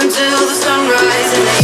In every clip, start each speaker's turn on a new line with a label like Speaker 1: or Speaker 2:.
Speaker 1: I can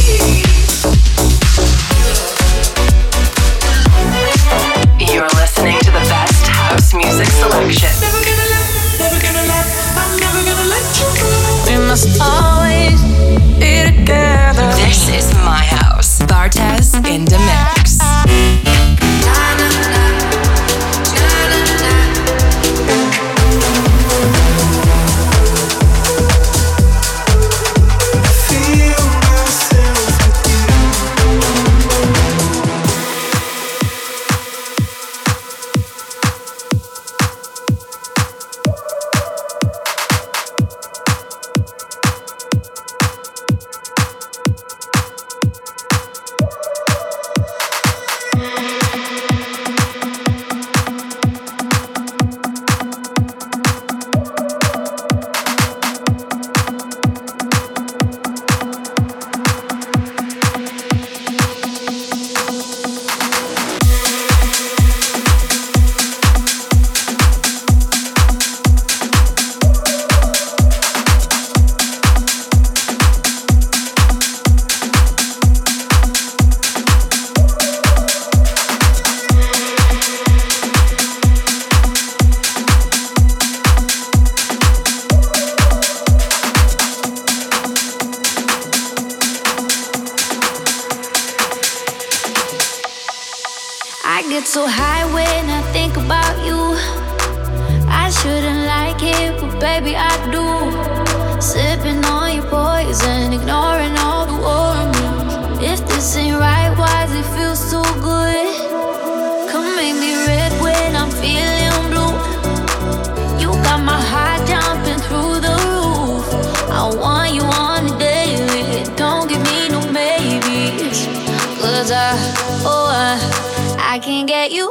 Speaker 1: get you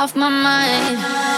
Speaker 1: off my mind.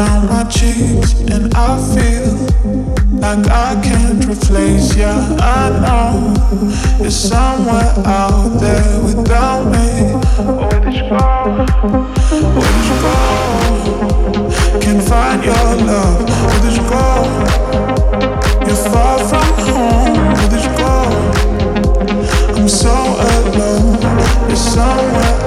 Speaker 1: down my cheeks and I feel like I can't replace you. I know
Speaker 2: it's somewhere out there without me. Where did you go?
Speaker 3: Where did you go? Can't find your love.
Speaker 4: Where did you go? You're far from home. Where did you go? I'm so alone. It's somewhere.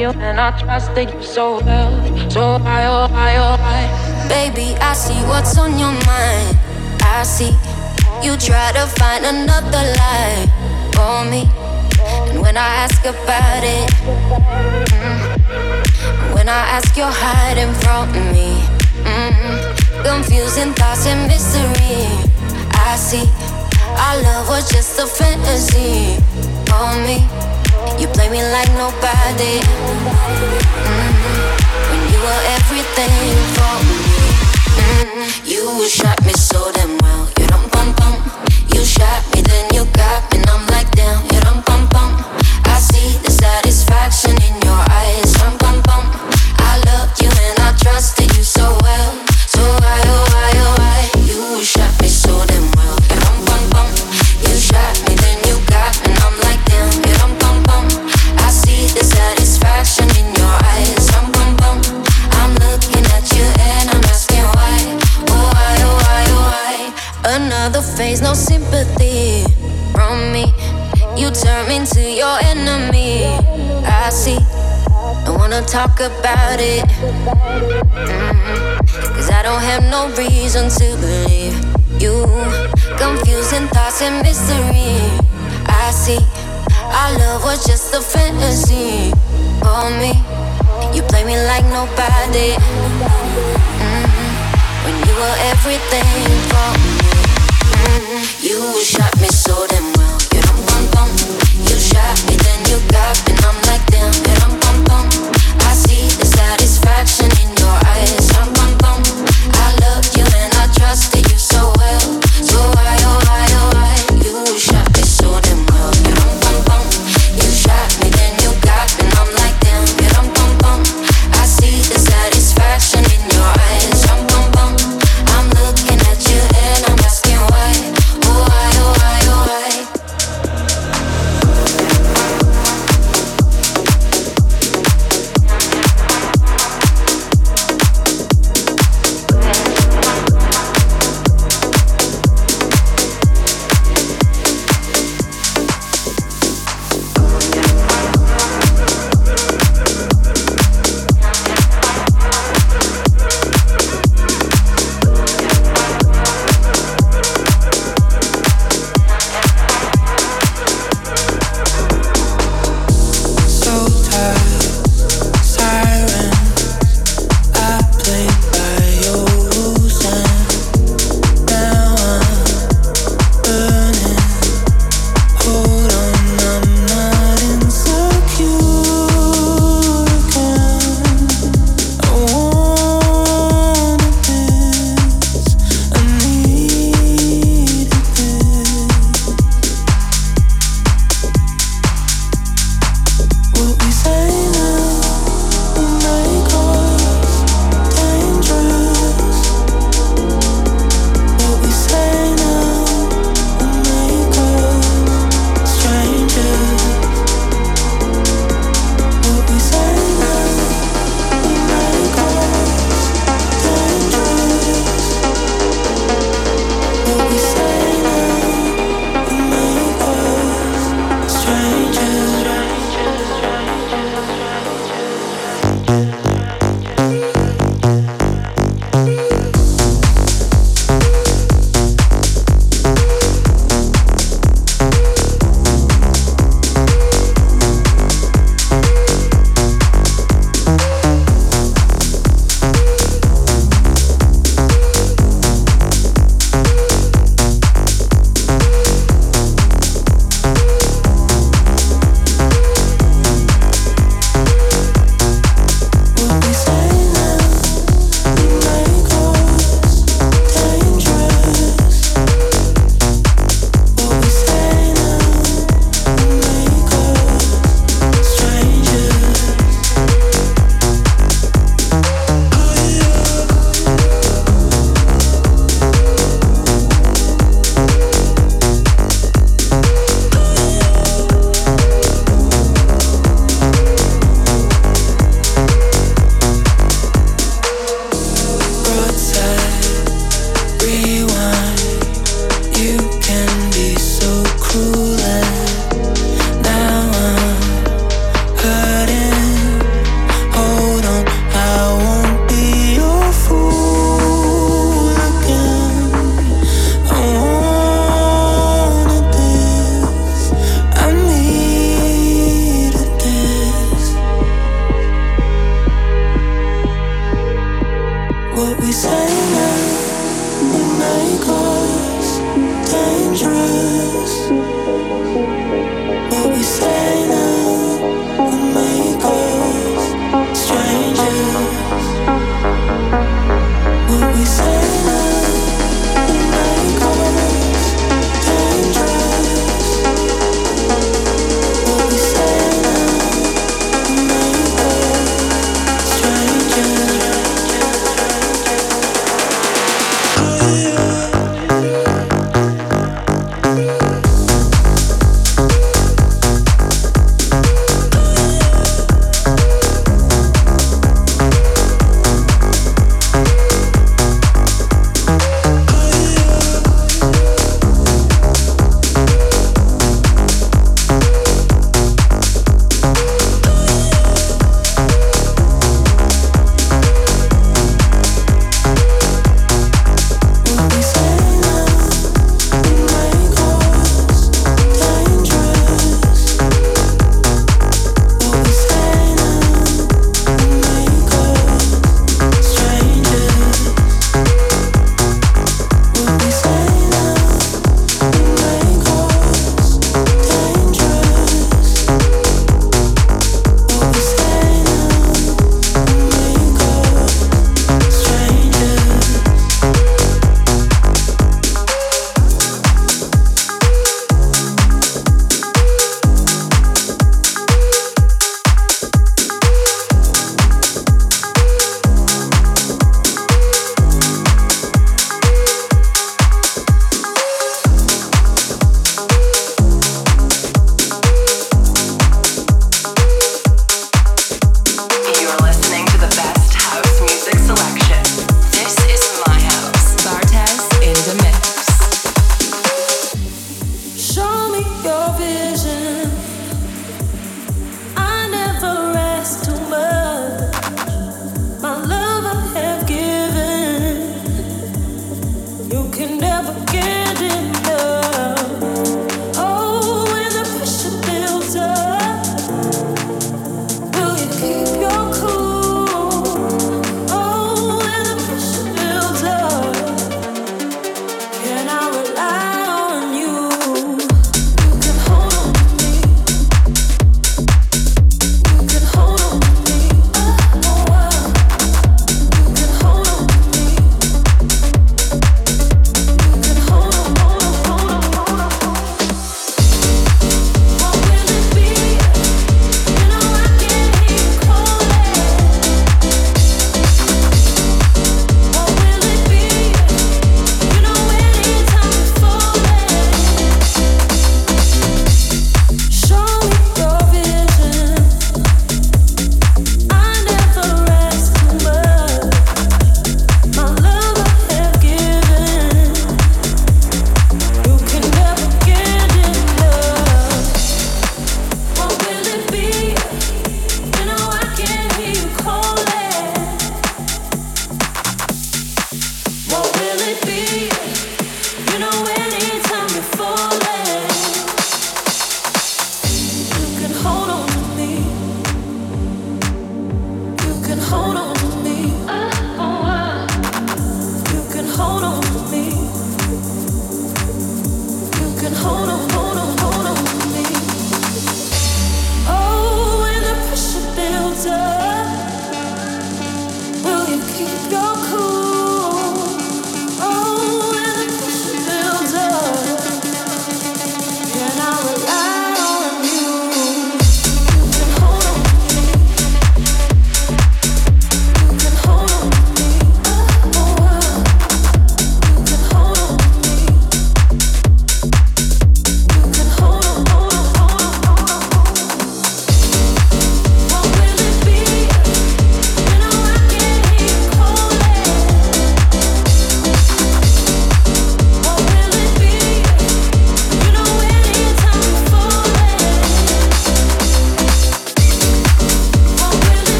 Speaker 4: You and I trusted you so well, so I, oh I, oh I.
Speaker 1: Baby, I see what's on your mind. I see you try to find another lie for me, and when I ask about it, mm, when I ask, you're hiding from me. Mm, Confusing thoughts and mystery. I see our love was just a fantasy. On me, you play me like nobody. Mm-hmm. When you were everything for me. Mm-hmm. You shot me so damn well. Talk about it. Mm-hmm. Cause I don't have no reason to believe you. Confusing thoughts and mystery. I see our love was just a fantasy for me. You play me like nobody. Mm-hmm. When you were everything for me. Mm-hmm. You shot me so damn well. You don't bum. You shot me, then you got me, satisfaction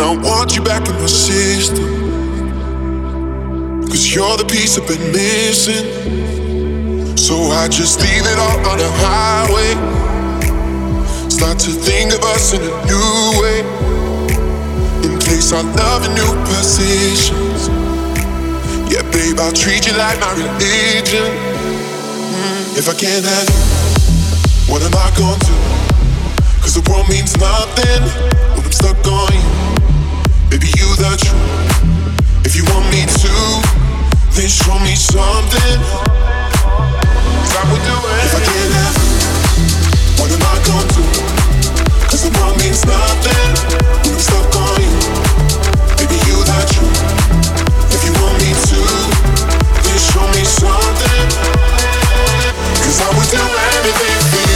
Speaker 1: I
Speaker 5: want you back in my system. Cause you're the piece I've been missing. So I just leave it all on the highway. Start to think of us in a new way. In case our love in new positions. Yeah, babe, I'll treat you like my religion. Mm, if I can't have you, what am I gonna do? Cause the world means nothing when I'm stuck on you. You the truth. If you want me to, then show me something. I would do it. If I what am I gonna do? Cause the world means nothing when I'm stuck on you. Baby, you the truth. If you want me to, then show me something. Cause I would do anything for you.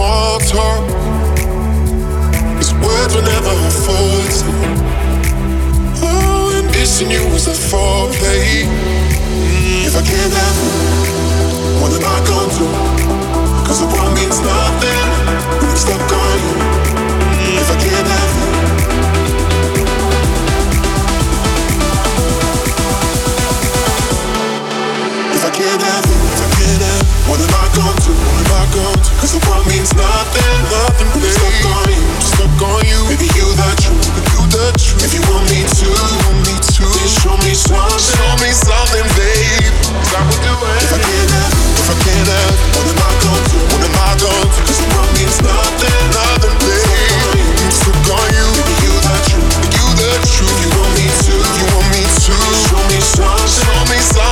Speaker 5: Small talk. Cause words were never forte. Oh, and missing you was a foreplay. Mm, if I can't have you, what am I gonna do? goes Cause the world means nothing, nothing I'm stuck on you, stuck on you. Baby, you the truth, you the truth. If you want me to, want me to Then show me something, show me something, babe. Cause I will do If I can't have, if I can't have What am I gonna do, what am I gonna do? Cause the world means nothing, nothing, babe. Stuck on you, stuck on you, baby, you the truth, you the truth. If you want me to, you want me to Show me something, show me something.